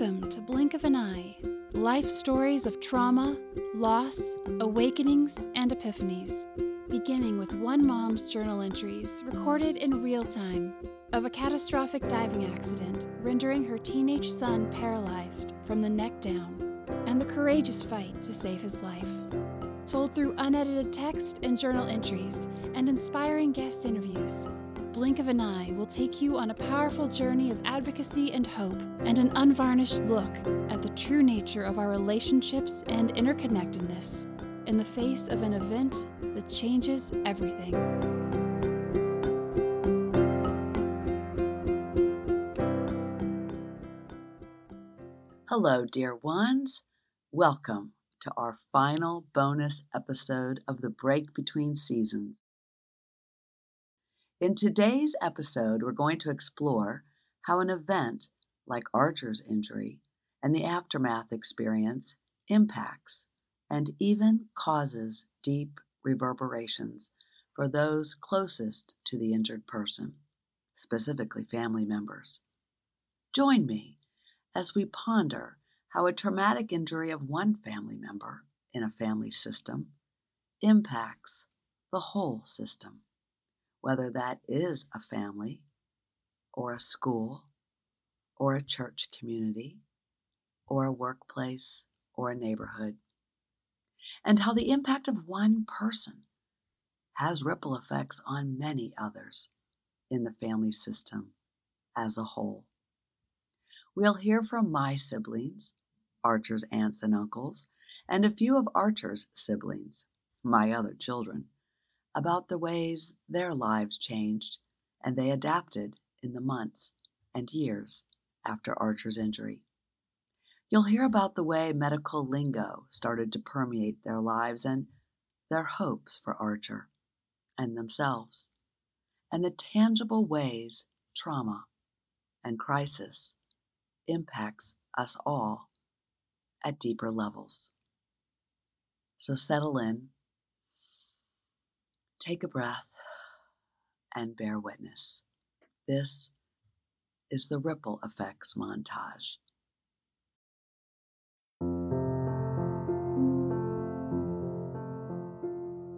Welcome to Blink of an Eye life stories of trauma, loss, awakenings, and epiphanies. Beginning with one mom's journal entries recorded in real time of a catastrophic diving accident rendering her teenage son paralyzed from the neck down, and the courageous fight to save his life. Told through unedited text and journal entries and inspiring guest interviews blink of an eye will take you on a powerful journey of advocacy and hope, and an unvarnished look at the true nature of our relationships and interconnectedness in the face of an event that changes everything. Hello, dear ones. Welcome to our final bonus episode of the Break Between Seasons. In today's episode, we're going to explore how an event like Archer's injury and the aftermath experience impacts and even causes deep reverberations for those closest to the injured person, specifically family members. Join me as we ponder how a traumatic injury of one family member in a family system impacts the whole system whether that is a family or a school or a church community or a workplace or a neighborhood, and how the impact of one person has ripple effects on many others in the family system as a whole. We'll hear from my siblings, Archer's aunts and uncles, and a few of Archer's siblings, my other children about the ways their lives changed and they adapted in the months and years after Archer's injury. You'll hear about the way medical lingo started to permeate their lives and their hopes for Archer and themselves, and the tangible ways trauma and crisis impacts us all at deeper levels. So settle in Take a breath and bear witness. This is the ripple effects montage.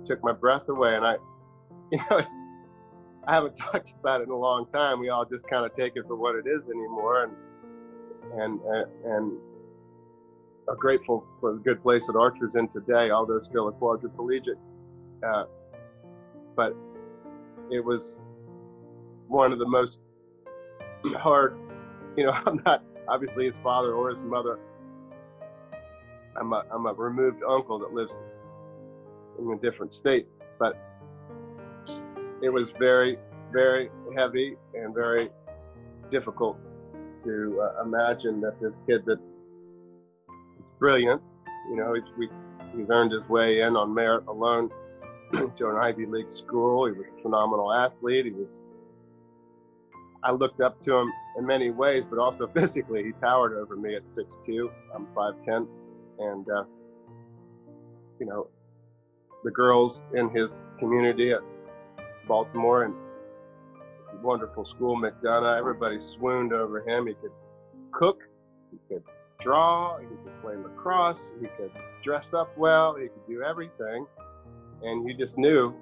Took my breath away, and I, you know, it's, I haven't talked about it in a long time. We all just kind of take it for what it is anymore, and and and, and are grateful for the good place that Archer's in today, although still a quadriplegic. Uh, but it was one of the most hard. You know, I'm not obviously his father or his mother. I'm a, I'm a removed uncle that lives in a different state, but it was very, very heavy and very difficult to uh, imagine that this kid that is brilliant, you know, we, he's earned his way in on merit alone to an Ivy League school. He was a phenomenal athlete. He was. I looked up to him in many ways, but also physically. He towered over me at 6'2". I'm 5'10", and uh, you know, the girls in his community at Baltimore and wonderful school, McDonogh. Everybody swooned over him. He could cook. He could draw. He could play lacrosse. He could dress up well. He could do everything and you just knew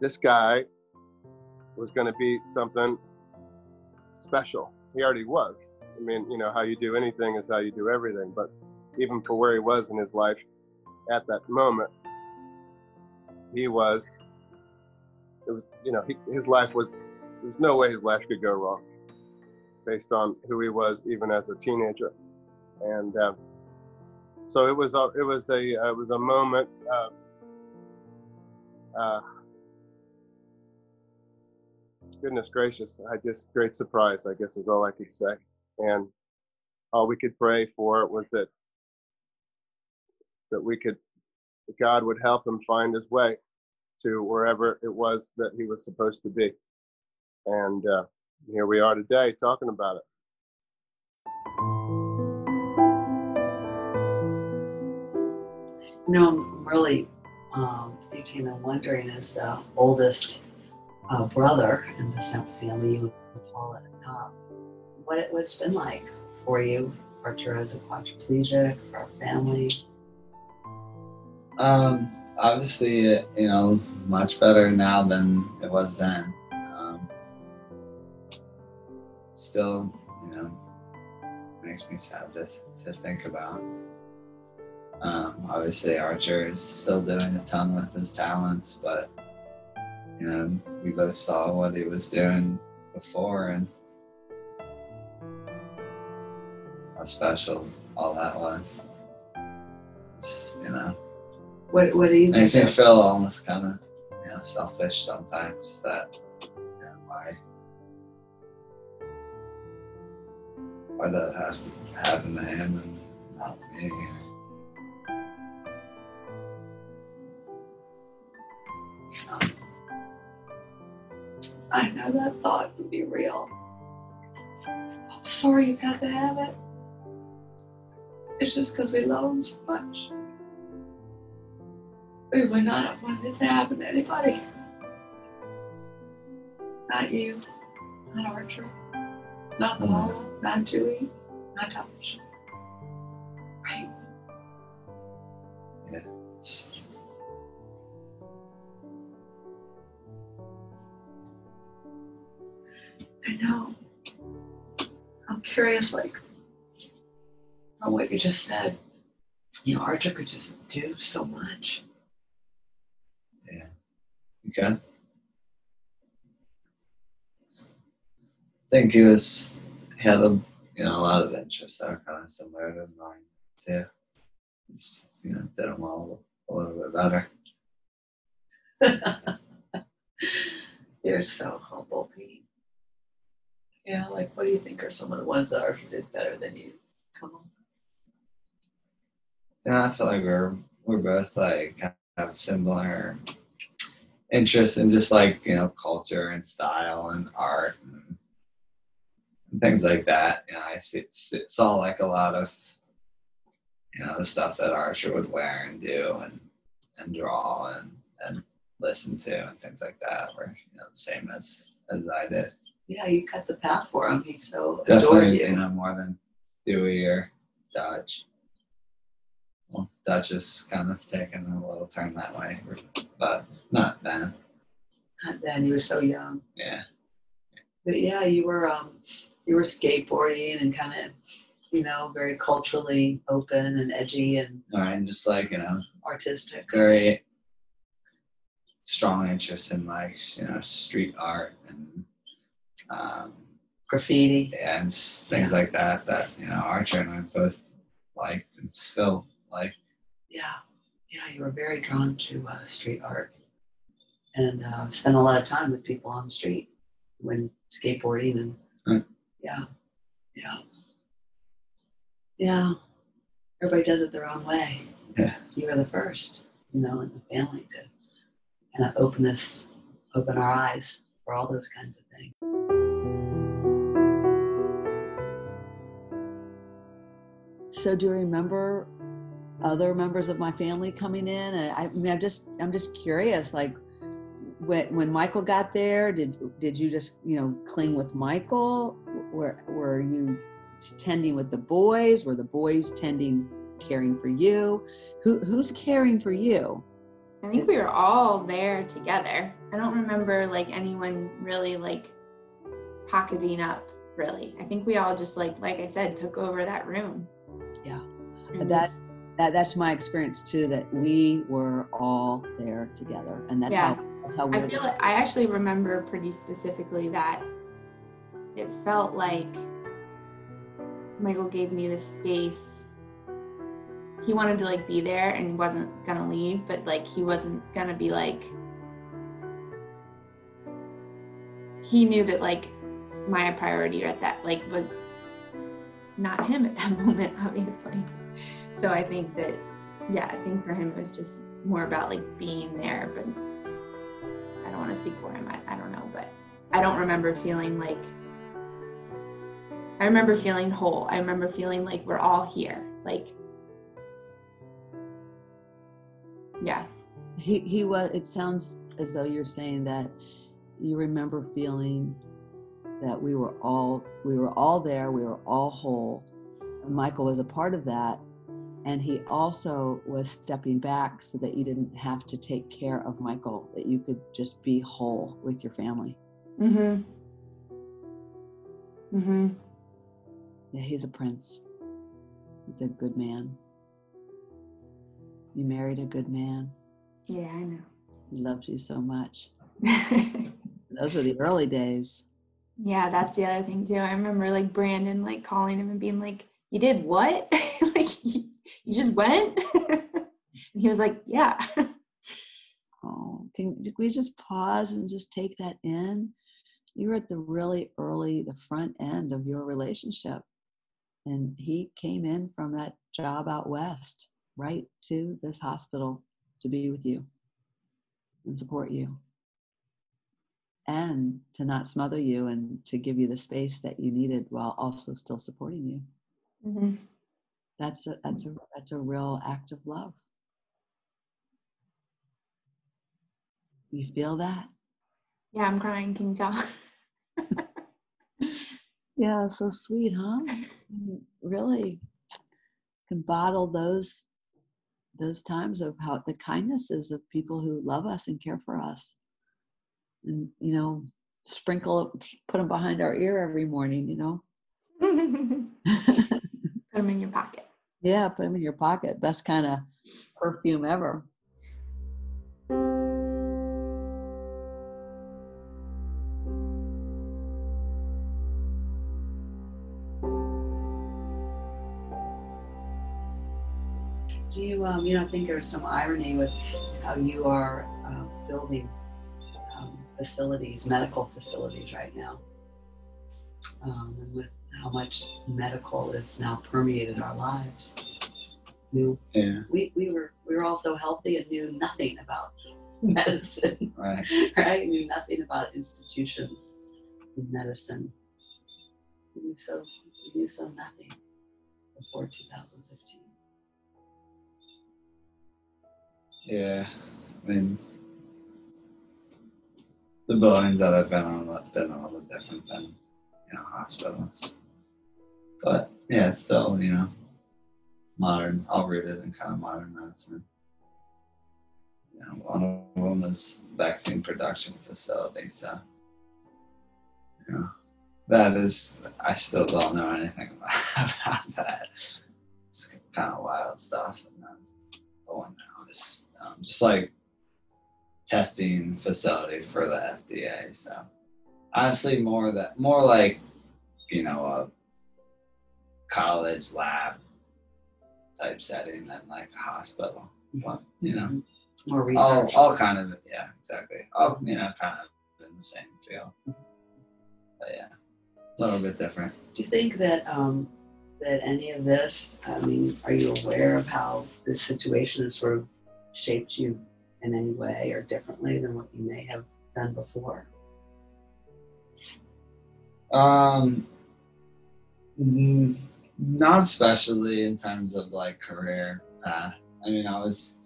this guy was going to be something special. He already was. I mean, you know, how you do anything is how you do everything. But even for where he was in his life at that moment, he was, it was, you know, he, his life was, there's no way his life could go wrong based on who he was even as a teenager. And, uh, so it was a it was a uh, it was a moment of uh, goodness gracious i just great surprise i guess is all i could say. And all we could pray for was that that we could god would help him find his way to wherever it was that he was supposed to be. And uh, here we are today talking about it Know, I'm really um, thinking and wondering as the oldest uh, brother in the same family, you uh, what it, what's been like for you, Archer, as a quadriplegic, for our family. Um, obviously, uh, you know, much better now than it was then. Um, still, you know, makes me sad to, to think about. Um, obviously, Archer is still doing a ton with his talents, but you know, we both saw what he was doing before and how special all that was. It's, you know, What What do you makes me think? feel almost kind of, you know, selfish sometimes that, you know, why, why that has to happen to him and not me. I know that thought would be real. I'm sorry you had to have it. It's just because we love him so much. We would not have wanted it to happen to anybody. Not you, not Archer, not Paula, not Dewey, not Josh. Curious, like, on what you just said. You know, Archer could just do so much. yeah. You can. I think he was he had a you know a lot of interests that are kind of similar to mine too. It's you know did them all a little bit better. You're so humble, Pete. Yeah, like, what do you think are some of the ones that Archer did better than you? Come on. Yeah, I feel like we're we're both like have similar interests in just like you know culture and style and art and, things like that. You know, I see- saw like a lot of you know the stuff that Archer would wear and do and and draw and and listen to and things like that were you know the same as as I did. Yeah, you cut the path for him. He so adored Definitely, you. you know, more than Dewey or Dodge. Well, Dutch is kind of taking a little turn that way, but not then. Not then you were so young. Yeah, But yeah, you were um you were skateboarding and kind of you know very culturally open and edgy and all right, and just like you know, artistic. very strong interest in like you know street art and um, Graffiti. and things like that. That you know, Archer and I both liked and still like. Yeah, yeah, you were very drawn to uh, street art and uh, spent a lot of time with people on the street when skateboarding and yeah, yeah, yeah. Everybody does it their own way. Yeah. You were the first, you know, in the family to kind of open us, open our eyes for all those kinds of things. So, do you remember other members of my family coming in? And I, I mean, I'm just, I'm just curious. Like, when when Michael got there, did did you just, you know, cling with Michael? Were were you tending with the boys? Were the boys tending, caring for you? Who who's caring for you? I think we were all there together. I don't remember like anyone really like pocketing up really. I think we all just like like I said took over that room. Yeah. And That- That that's my experience too. That we were all there together, and that's Yeah. how that's how we. I feel like I actually remember pretty specifically that it felt like Michael gave me the space. He wanted to like be there and wasn't gonna leave, but like he wasn't gonna be like he knew that like my priority at that like was not him at that moment, obviously. So I think that yeah, I think for him it was just more about like being there, but I don't want to speak for him. I, I don't know, but I don't remember feeling like I remember feeling whole. I remember feeling like we're all here. Like yeah. he he was. It sounds as though you're saying that you remember feeling that we were all we were all there, we were all whole. And Michael was a part of that. And he also was stepping back so that you didn't have to take care of Michael, that you could just be whole with your family. Mm-hmm. Mm-hmm. Yeah, he's a prince. He's a good man. You married a good man. Yeah, I know. He loves you so much. Those were the early days. Yeah, that's the other thing too. I remember like Brandon like calling him and being like, "You did what? like you, you just went?" and he was like, "Yeah." Oh, can we just pause and just take that in? You were at the really early, the front end of your relationship. And he came in from that job out west, right to this hospital to be with you and support you. And to not smother you and to give you the space that you needed while also still supporting you. hmm That's a that's a that's a real act of love. You feel that? Yeah, I'm crying. Can you tell? Yeah, so sweet, huh? You Really can bottle those those times of how the kindnesses of people who love us and care for us, and you know, sprinkle put them behind our ear every morning. You know, Put them in your pocket. yeah, put them in your pocket. Best kind of perfume ever. Do you, um, you know, think there's some irony with how you are uh, building facilities, medical facilities right now, um, and with how much medical is now permeated our lives. You, Yeah, we, we were we were all so healthy and knew nothing about medicine, right. right? Knew nothing about institutions in medicine. We knew so we knew so nothing before 2015. Yeah, I mean, the buildings that I've been on have been a little different than you know hospitals, but yeah, it's still you know modern, all rooted in kind of modern medicine. You know, one of them is vaccine production facility, so you know that is I still don't know anything about, about that. It's kind of wild stuff, and then the one now is um, just like testing facility for the FDA. So honestly, more that more like you know a college lab type setting than like a hospital. But you know, More all, research. all kind of yeah, exactly. All you know, kind of in the same field. But yeah, a little bit different. Do you think that um, that any of this? I mean, are you aware of how this situation has sort of shaped you in any way or differently than what you may have done before? Um, not especially in terms of like career path. I mean, I was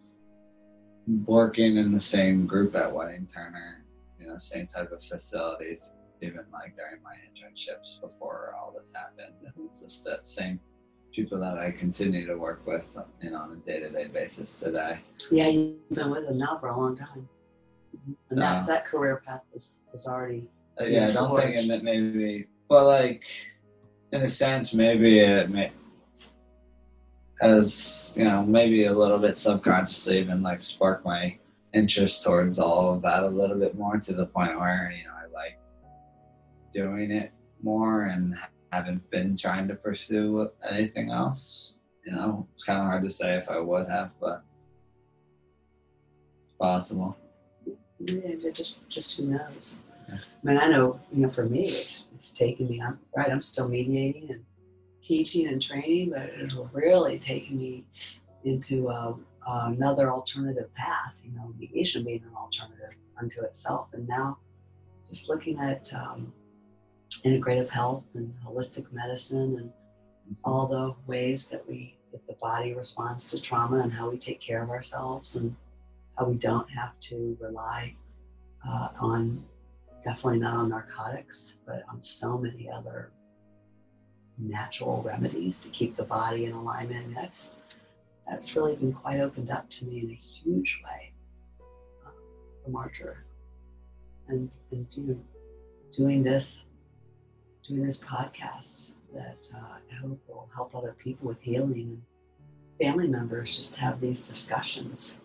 working in the same group at Whiting Turner, you know, same type of facilities, even like during my internships before all this happened. And it's just the same people that I continue to work with, you know, on a day-to-day basis today. Yeah, you've been with them now for a long time, and that So- that career path was was already. Uh, yeah, I don't think that maybe, but like, in a sense, maybe it may, as you know, maybe a little bit subconsciously even like sparked my interest towards all of that a little bit more to the point where you know I like doing it more and haven't been trying to pursue anything else. You know, it's kind of hard to say if I would have, but it's possible. Yeah, just just who knows. Yeah. I mean, I know you know for me, it's, it's taken me. I'm right. I'm still mediating and teaching and training, but it's really taken me into uh, another alternative path. You know, mediation being an alternative unto itself, and now just looking at um, integrative health and holistic medicine and all the ways that we that the body responds to trauma and how we take care of ourselves and how we don't have to rely uh, on definitely not on narcotics, but on so many other natural remedies to keep the body in alignment. That's that's really been quite opened up to me in a huge way uh, from Archer. And and you know, doing this doing this podcast that uh, I hope will help other people with healing and family members just have these discussions.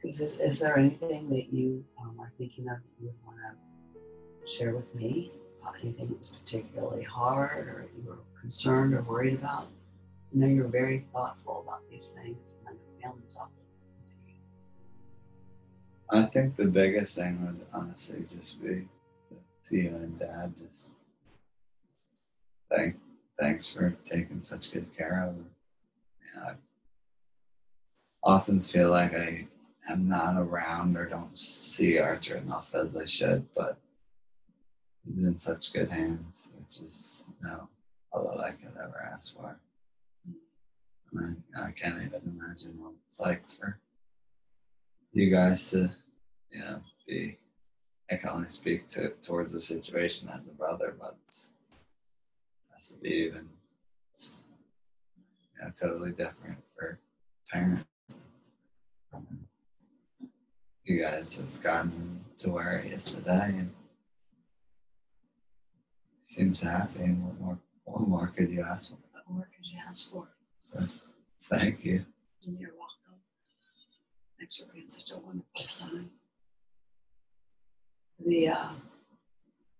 Because is, is there anything that you um, are thinking of that you would want to share with me? About anything that was particularly hard or you were concerned or worried about? I know you're very thoughtful about these things, and know families often. I think the biggest thing would honestly just be to you and dad just thank thanks for taking such good care of her. You know, I often feel like I am not around or don't see Archer enough as I should, but he's in such good hands, which is you know all that I could ever ask for. And I, I can't even imagine what it's like for you guys to, you know, be. I can only speak to towards the situation as a brother, but has to be even you know, totally different for parent. You guys have gotten to where he is today, and he seems happy. And what more, what more could you ask for? What more could you ask for? So, thank you. And you're welcome. Thanks for being such a wonderful son. The uh,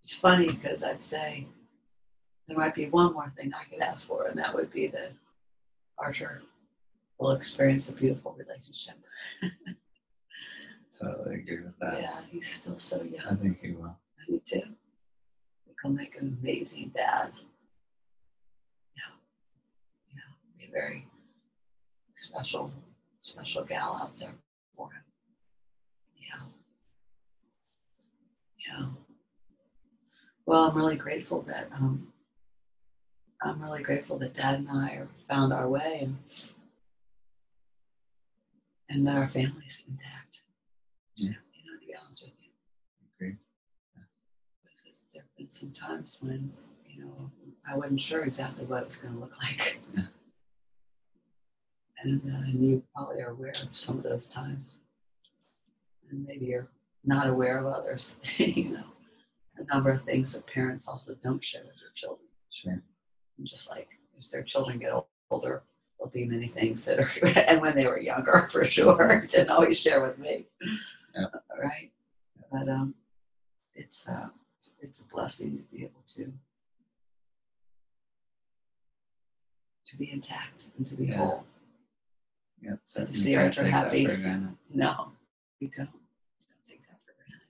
it's funny because I'd say there might be one more thing I could ask for, and that would be that Archer will experience a beautiful relationship. Totally agree with that. yeah, he's still so young. I think he will. Me too. He'll make an amazing dad. Yeah, yeah, be a very special, special gal out there for him. Yeah, yeah. Well, I'm really grateful that um, I'm really grateful that Dad and I found our way and and that our family's intact. Yeah. You know, to be honest with you. Agree. because there have been some times when you know I wasn't sure exactly what it was going to look like, Yeah. and, uh, and you probably are aware of some of those times, and maybe you're not aware of others. you know, a number of things that parents also don't share with their children. Sure. And just like as their children get older, there'll be many things that are, and when they were younger, for sure, didn't always share with me. Yeah. Right. But um, it's uh, it's a blessing to be able to to be intact and to be Yeah. whole. Yep. So to see take that happy. No, we don't. We don't take that for granted.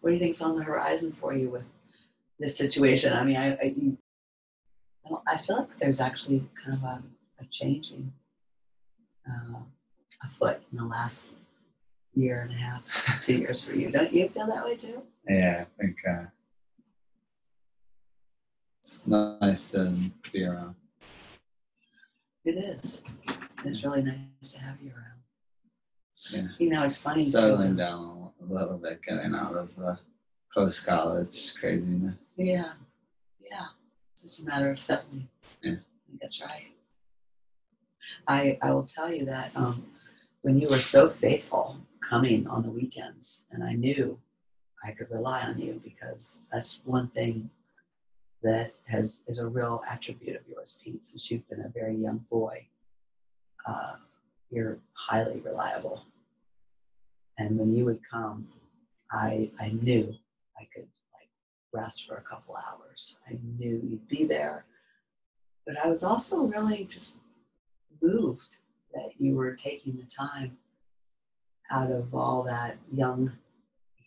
What do you think's on the horizon for you with this situation? I mean, I I, you, I, don't, I feel like there's actually kind of a, a changing uh, afoot in the last year and a half, two years for you. Don't you feel that way too? Yeah, I think uh, it's nice to be around. It is. It's really nice to have you around. Yeah. You know, it's funny. Settling down a little bit, getting out of the post college craziness. Yeah, yeah. It's just a matter of settling. Yeah. I think that's right. I I will tell you that um, when you were so faithful coming on the weekends, and I knew I could rely on you because that's one thing that has is a real attribute of yours, Pete. Since you've been a very young boy, uh, you're highly reliable. And when you would come, I I knew I could rest for a couple hours. I knew you'd be there. But I was also really just moved that you were taking the time out of all that young,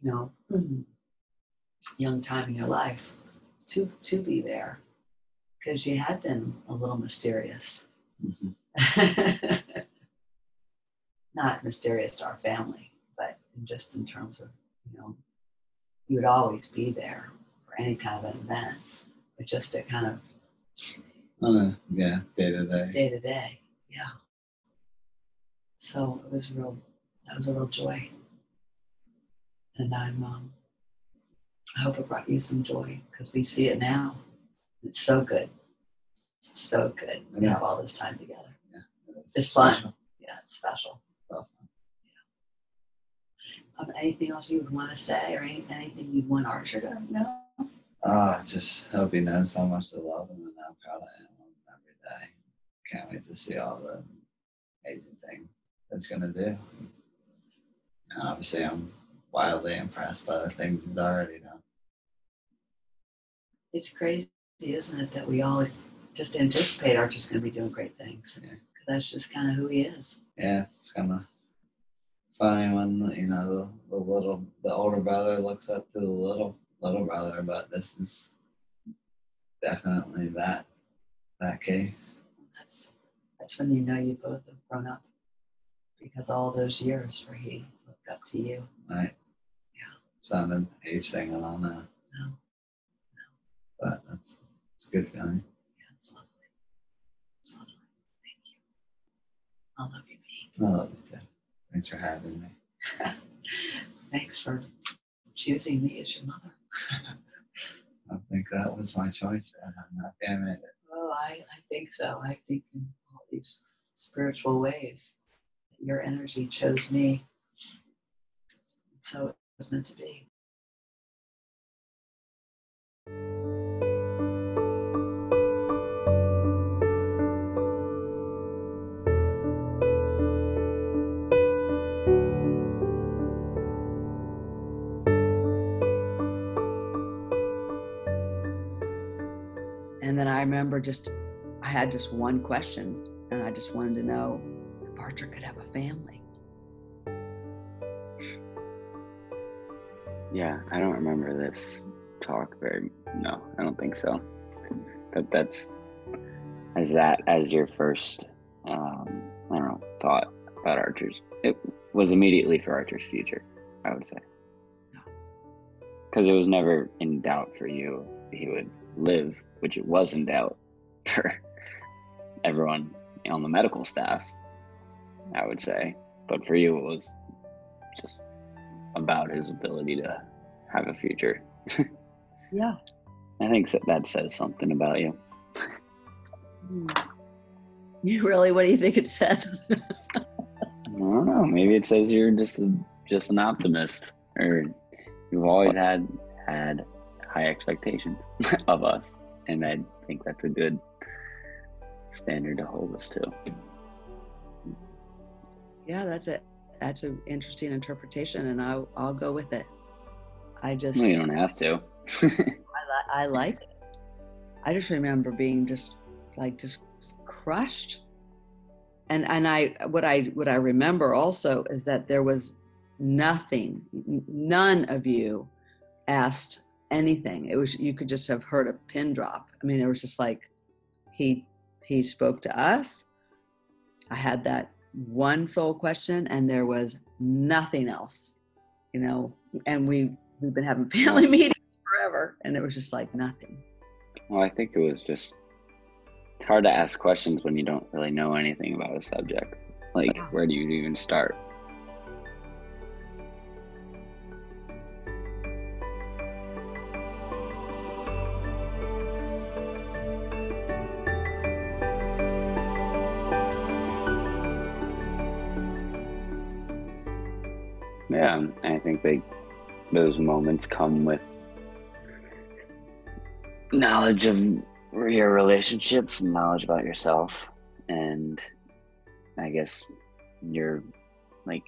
you know, young time in your life to to be there because you had been a little mysterious. Mhm. Not mysterious to our family, but just in terms of, you know, you would always be there any kind of an event, but just to kind of a yeah day to day. day to day. Yeah. So it was real, that was a real joy. And I'm, um, I hope it brought you some joy because we see it now. It's so good. It's so good. We have all this time together. Yeah, it's fun. Yeah, it's special. Well, Um, anything else you would want to say or any, anything you'd want Archer to know? Ah, just hope he knows how much to love him and how proud I am of him every day. Can't wait to see all the amazing things that's gonna do. And obviously, I'm wildly impressed by the things he's already done. It's crazy, isn't it, that we all just anticipate Archer's going to be doing great things. Yeah. That's just kind of who he is. Yeah, it's kind of funny when you know the, the little the older brother looks up to the little little brother, but this is definitely that that case. That's that's when you know you both have grown up because all those years where he looked up to you. Right? Yeah. It's not an age thing at all now. No. No. But that's it's a good feeling. Yeah, it's lovely. It's lovely. Thank you. I love you, Pete. I love you too. Thanks for having me. Thanks for choosing me as your mother. I think that was my choice, but I'm not damn it. Oh, I, I think so. I think in all these spiritual ways, your energy chose me. So it was meant to be. Then I remember just, I had just one question, and I just wanted to know if Archer could have a family. Yeah, I don't remember this talk very. No, I don't think so. But that's as that as your first. Um, I don't know thought about Archer's. It was immediately for Archer's future. I would say. Because it was never in doubt for you he would live, which it was in doubt for everyone on the medical staff. I would say, but for you it was just about his ability to have a future. Yeah. I think that that says something about you. Hmm. You really, what do you think it says? I don't know. Maybe it says you're just a, just an optimist, or you've always had had high expectations of us, and I think that's a good standard to hold us to. yeah, that's it. That's an interesting interpretation, and I'll, I'll go with it. I just, No, you don't have to. I, li- I like it. I just remember being just like just crushed. And and I what I what I remember also is that there was nothing, none of you asked anything. It was you could just have heard a pin drop. I mean, it was just like he he spoke to us. I had that one sole question, and there was nothing else, you know. And we we've been having family meetings forever, and it was just like nothing. well, I think it was just. It's hard to ask questions when you don't really know anything about a subject. Like, where do you even start? Yeah, I think they those moments come with knowledge of your relationships and knowledge about yourself and I guess your like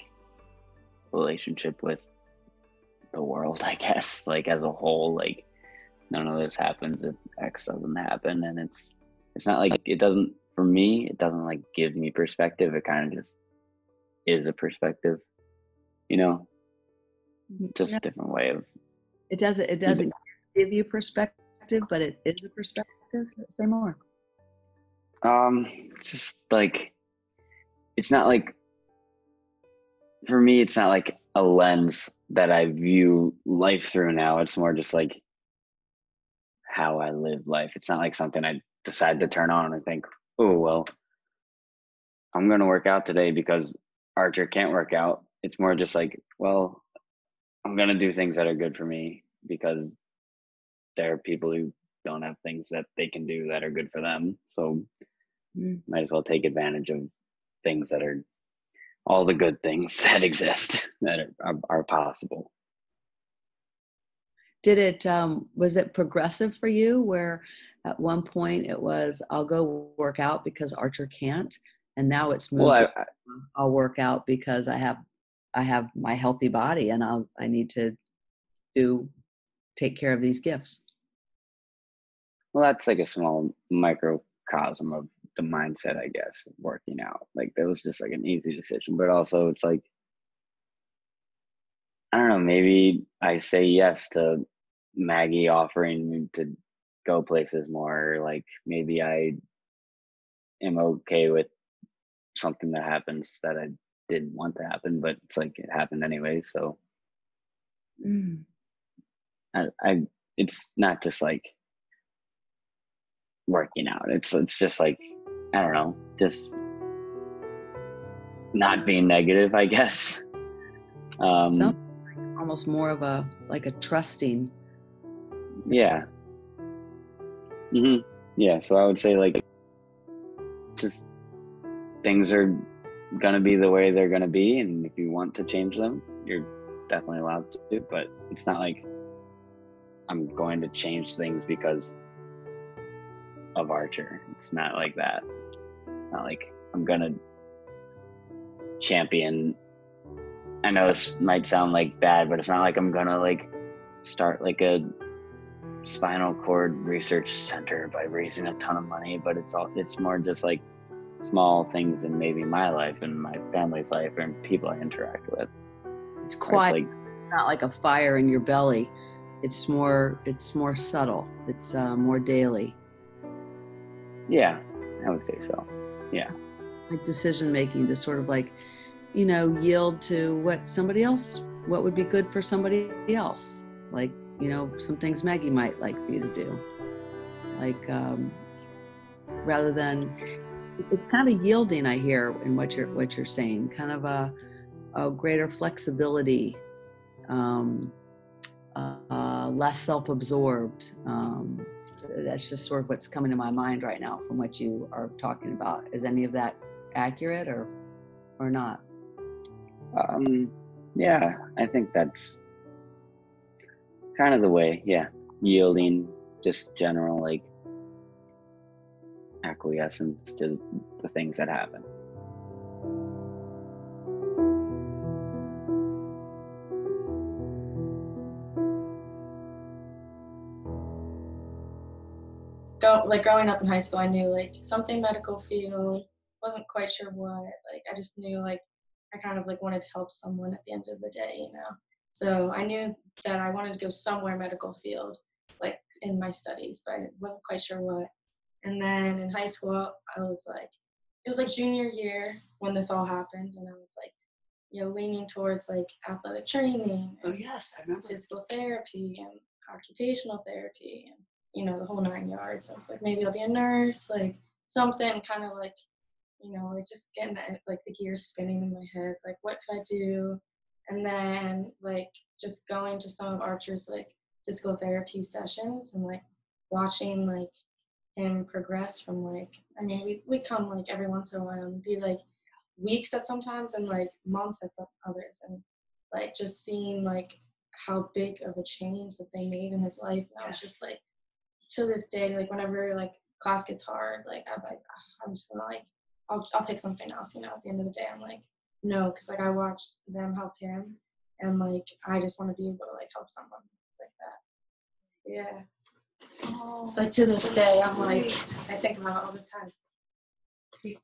relationship with the world, I guess, like as a whole, like none of this happens if X doesn't happen and it's it's not like it doesn't for me, it doesn't like give me perspective. It kind of just is a perspective, you know, just Yeah. a different way of It doesn't. It doesn't give you perspective, but it is a perspective. Say more. Um, just like it's not like for me, it's not like a lens that I view life through now. It's more just like how I live life. It's not like something I decide to turn on and think, oh well, I'm gonna work out today because Archer can't work out. It's more just like, well, I'm gonna do things that are good for me because there are people who don't have things that they can do that are good for them. So Mm. might as well take advantage of things that are all the good things that exist that are, are, are possible. Did it, um, was it progressive for you where at one point it was, I'll go work out because Archer can't? And now it's moved, Well, I, to, I'll work out because I have, I have my healthy body and I'll, I need to do, take care of these gifts. well, that's like a small microcosm of the mindset, I guess, working out. Like that was just like an easy decision, but also it's like, I don't know, maybe I say yes to Maggie offering me to go places more. Like maybe I am okay with something that happens that I didn't want to happen, but it's like it happened anyway. So Mm. I, I it's not just like working out. It's it's just like I don't know, just not being negative, I guess. Um, Sounds almost more of a, like a trusting. yeah. hmm Yeah. So I would say like just things are gonna be the way they're gonna be, and if you want to change them, you're definitely allowed to. But it's not like I'm going to change things because of Archer. It's not like that. It's not like I'm gonna champion. I know this might sound like bad, but it's not like I'm gonna like start like a spinal cord research center by raising a ton of money. But it's all it's more just like small things in maybe my life and my family's life and people I interact with. It's quiet, It's like not like a fire in your belly. It's more, it's more subtle. It's uh, more daily. yeah, I would say so. Yeah. Like decision making to sort of like you know yield to what somebody else what would be good for somebody else like you know some things maggie might like for you to do like um rather than it's kind of a yielding i hear in what you're what you're saying kind of a, a greater flexibility um uh, less self-absorbed um that's just sort of what's coming to my mind right now from what you are talking about is any of that accurate or or not Um, yeah, I think that's kind of the way. Yeah, yielding, just general like acquiescence to the things that happen. go like growing up in high school, I knew like something medical field. wasn't quite sure what. Like I just knew like I kind of like wanted to help someone at the end of the day, you know. So I knew that I wanted to go somewhere medical field, like in my studies, but I wasn't quite sure what. And then in high school, I was like, it was like junior year when this all happened, and I was like, you know, leaning towards like athletic training oh, and yes i remember physical therapy and occupational therapy and you know the whole nine yards. So I was like, maybe I'll be a nurse, like something kind of like, you know, like just getting that like the gears spinning in my head, like what could I do? And then like just going to some of Archer's like physical therapy sessions and like watching like him progress from like I mean we we come like every once in a while and be like weeks at sometimes and like months at some others and like just seeing like how big of a change that they made in his life. And I was just like, to this day, like whenever like class gets hard, like I'm like, "Ah, I'm just gonna like, I'll I'll pick something else. You know, at the end of the day, I'm like, no, because like I watched them help him, and like I just want to be able to like help someone like that. Yeah. Oh, But to this day, I'm like, sweet. I think about it all the time.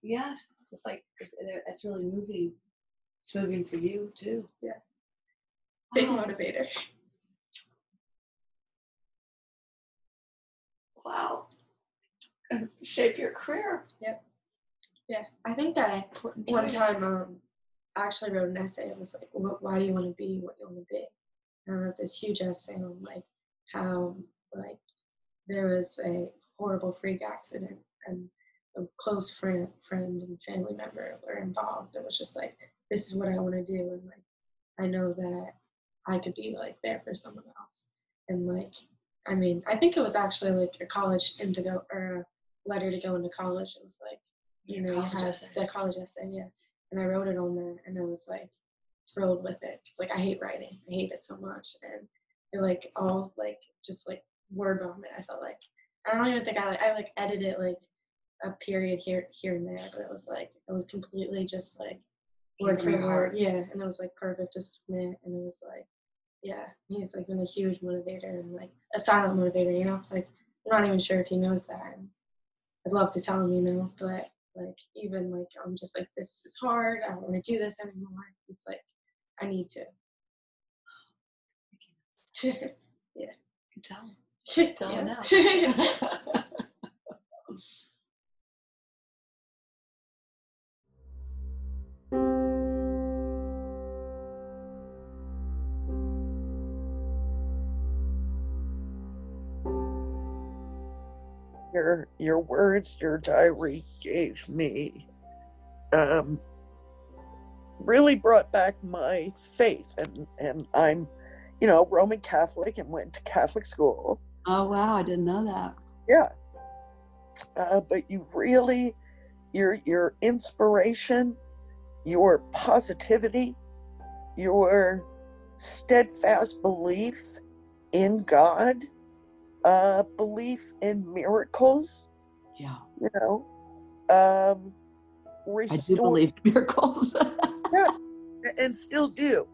Yes, it's like it- it- it's really moving. It's moving for you too. Yeah. Big Wow. motivator. Wow. And shape your career. Yep. Yeah, I think I Important one choice. time um, I actually wrote an essay. It was like, what, why do you want to be what you want to be? And I wrote this huge essay on like how like there was a horrible freak accident and a close friend, friend and family member were involved. It was just like, this is what I want to do, and like I know that I could be like there for someone else. and like I mean, I think it was actually like a college indigo or a letter to go into college. It was like, you know, you essays. the college essay, yeah. And I wrote it on there and I was like thrilled with it. It's like I hate writing. I hate it so much. And it like all like just like word vomit, I felt like. I don't even think I like I like edited like a period here here and there, but it was like it was completely just like word for word. Yeah. And it was like perfect to submit and it was like yeah, he's like been a huge motivator and like a silent motivator, you know. Like I'm not even sure if he knows that. And I'd love to tell him, you know, but like even like I'm just like this is hard. I don't want to do this anymore. It's like I need to. You Tell him. Tell him Yeah. now. your your words, your diary gave me um, really brought back my faith, and and I'm, you know, Roman Catholic and went to Catholic school. Oh wow, I didn't know that. Yeah, uh, but you really, your your inspiration, your positivity, your steadfast belief in God, uh, belief in miracles. Yeah, you know, um, I do believe in miracles. Yeah. And still do,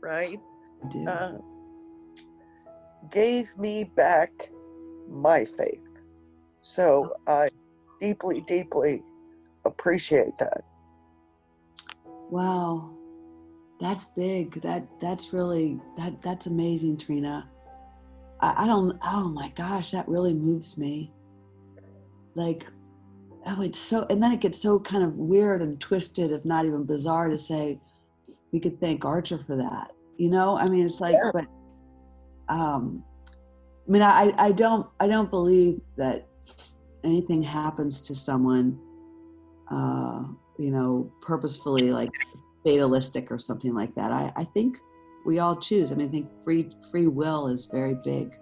right? I do. Uh, gave me back my faith. So I deeply, deeply appreciate that. Wow. That's big. That that's really that that's amazing, Trena. I, I don't oh my gosh, that really moves me. Like oh it's so and then it gets so kind of weird and twisted, if not even bizarre, to say we could thank Archer for that. You know? I mean it's like Yeah. but um I mean I, I don't I don't believe that anything happens to someone uh you know purposefully like fatalistic or something like that. I, I think we all choose. I mean, I think free free will is very big,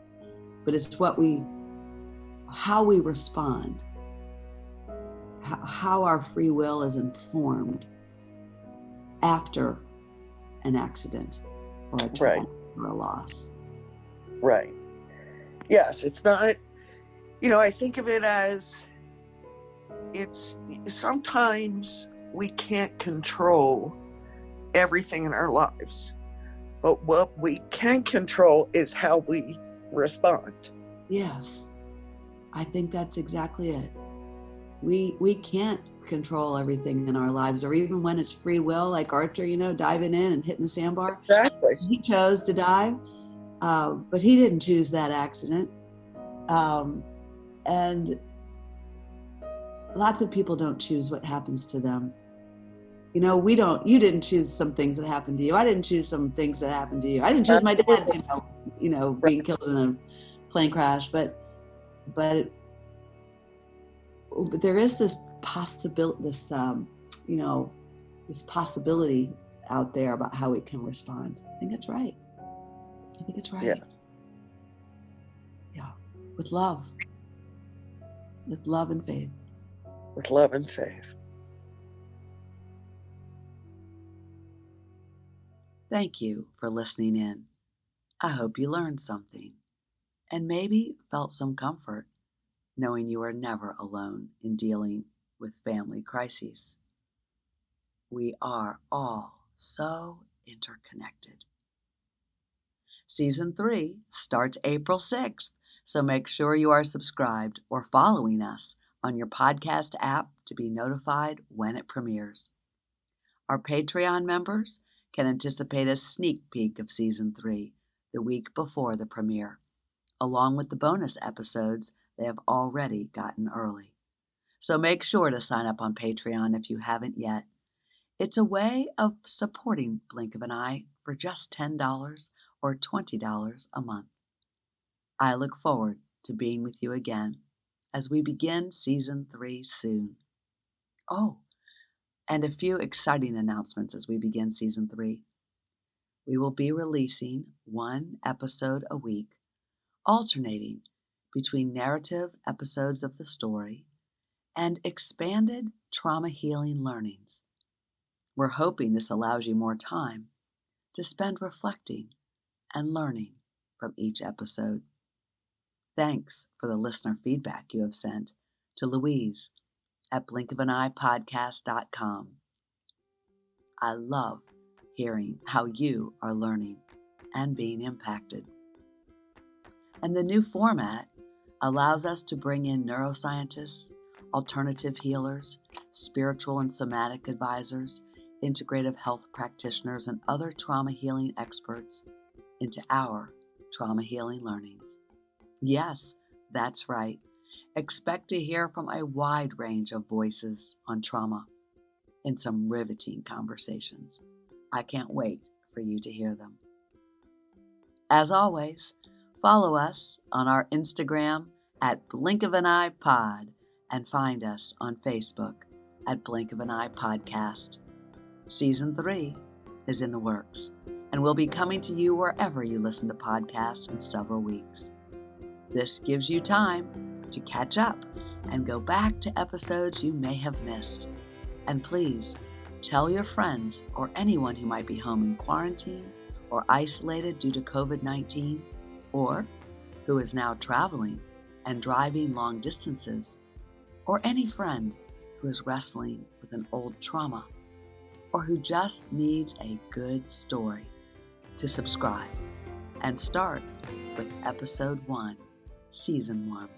but it's what we, how we respond, how, how our free will is informed after an accident or a Right. trauma or a loss. Right. Yes, it's not, you know, I think of it as it's sometimes we can't control everything in our lives, but what we can control is how we respond. Yes, I think that's exactly it. We we can't control everything in our lives, or even when it's free will, like Archer, you know, diving in and hitting the sandbar. Exactly. He chose to dive, uh, but he didn't choose that accident. Um, and lots of people don't choose what happens to them. You know, we don't. You didn't choose some things that happened to you. I didn't choose some things that happened to you. I didn't choose my dad, you know, you know, being killed in a plane crash. But, but, but there is this possibility, this, um, you know, this possibility out there about how we can respond. I think that's right. I think it's right. Yeah. Yeah. With love. With love and faith. With love and faith. Thank you for listening in. I hope you learned something and maybe felt some comfort knowing you are never alone in dealing with family crises. We are all so interconnected. Season 3 starts April 6th, so make sure you are subscribed or following us on your podcast app to be notified when it premieres. Our Patreon members can anticipate a sneak peek of season three the week before the premiere, along with the bonus episodes they have already gotten early. So make sure to sign up on Patreon if you haven't yet. It's a way of supporting Blink of an Eye for just $10 or $20 a month. I look forward to being with you again as we begin season three soon. Oh, and a few exciting announcements as we begin season three. We will be releasing one episode a week alternating between narrative episodes of the story and expanded trauma healing learnings. We're hoping this allows you more time to spend reflecting and learning from each episode. Thanks for the listener feedback you have sent to Louise at blink-of-an-eye-podcast.com. I love hearing how you are learning and being impacted. And the new format allows us to bring in neuroscientists, alternative healers, spiritual and somatic advisors, integrative health practitioners, and other trauma healing experts into our trauma healing learnings. Yes, that's right. Expect to hear from a wide range of voices on trauma in some riveting conversations. I can't wait for you to hear them. As always, follow us on our Instagram at Blink of an Eye Pod and find us on Facebook at Blink of an Eye Podcast. Season 3 is in the works and will be coming to you wherever you listen to podcasts in several weeks. This gives you time to catch up and go back to episodes you may have missed. And please tell your friends or anyone who might be home in quarantine or isolated due to COVID 19 or who is now traveling and driving long distances, or any friend who is wrestling with an old trauma or who just needs a good story to subscribe and start with episode 1, season 1.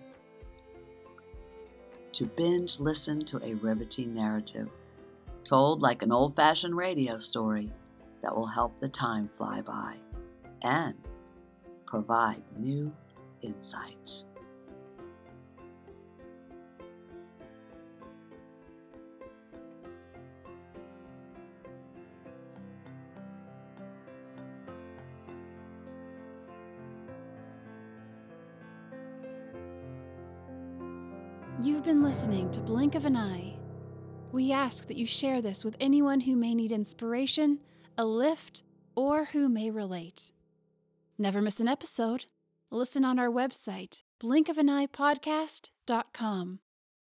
To binge listen to a riveting narrative told like an old fashioned radio story that will help the time fly by and provide new insights. Been listening to Blink of an Eye. We ask that you share this with anyone who may need inspiration, a lift, or who may relate. Never miss an episode. Listen on our website, blinkofaneyepodcast.com,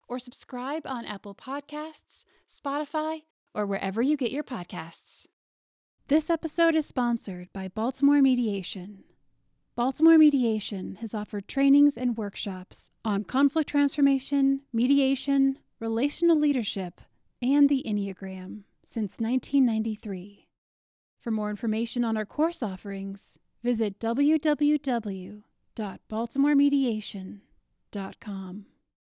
or subscribe on Apple Podcasts, Spotify, or wherever you get your podcasts. This episode is sponsored by Baltimore Mediation. Baltimore Mediation has offered trainings and workshops on conflict transformation, mediation, relational leadership, and the Enneagram since 1993. For more information on our course offerings, visit www.baltimoremediation.com.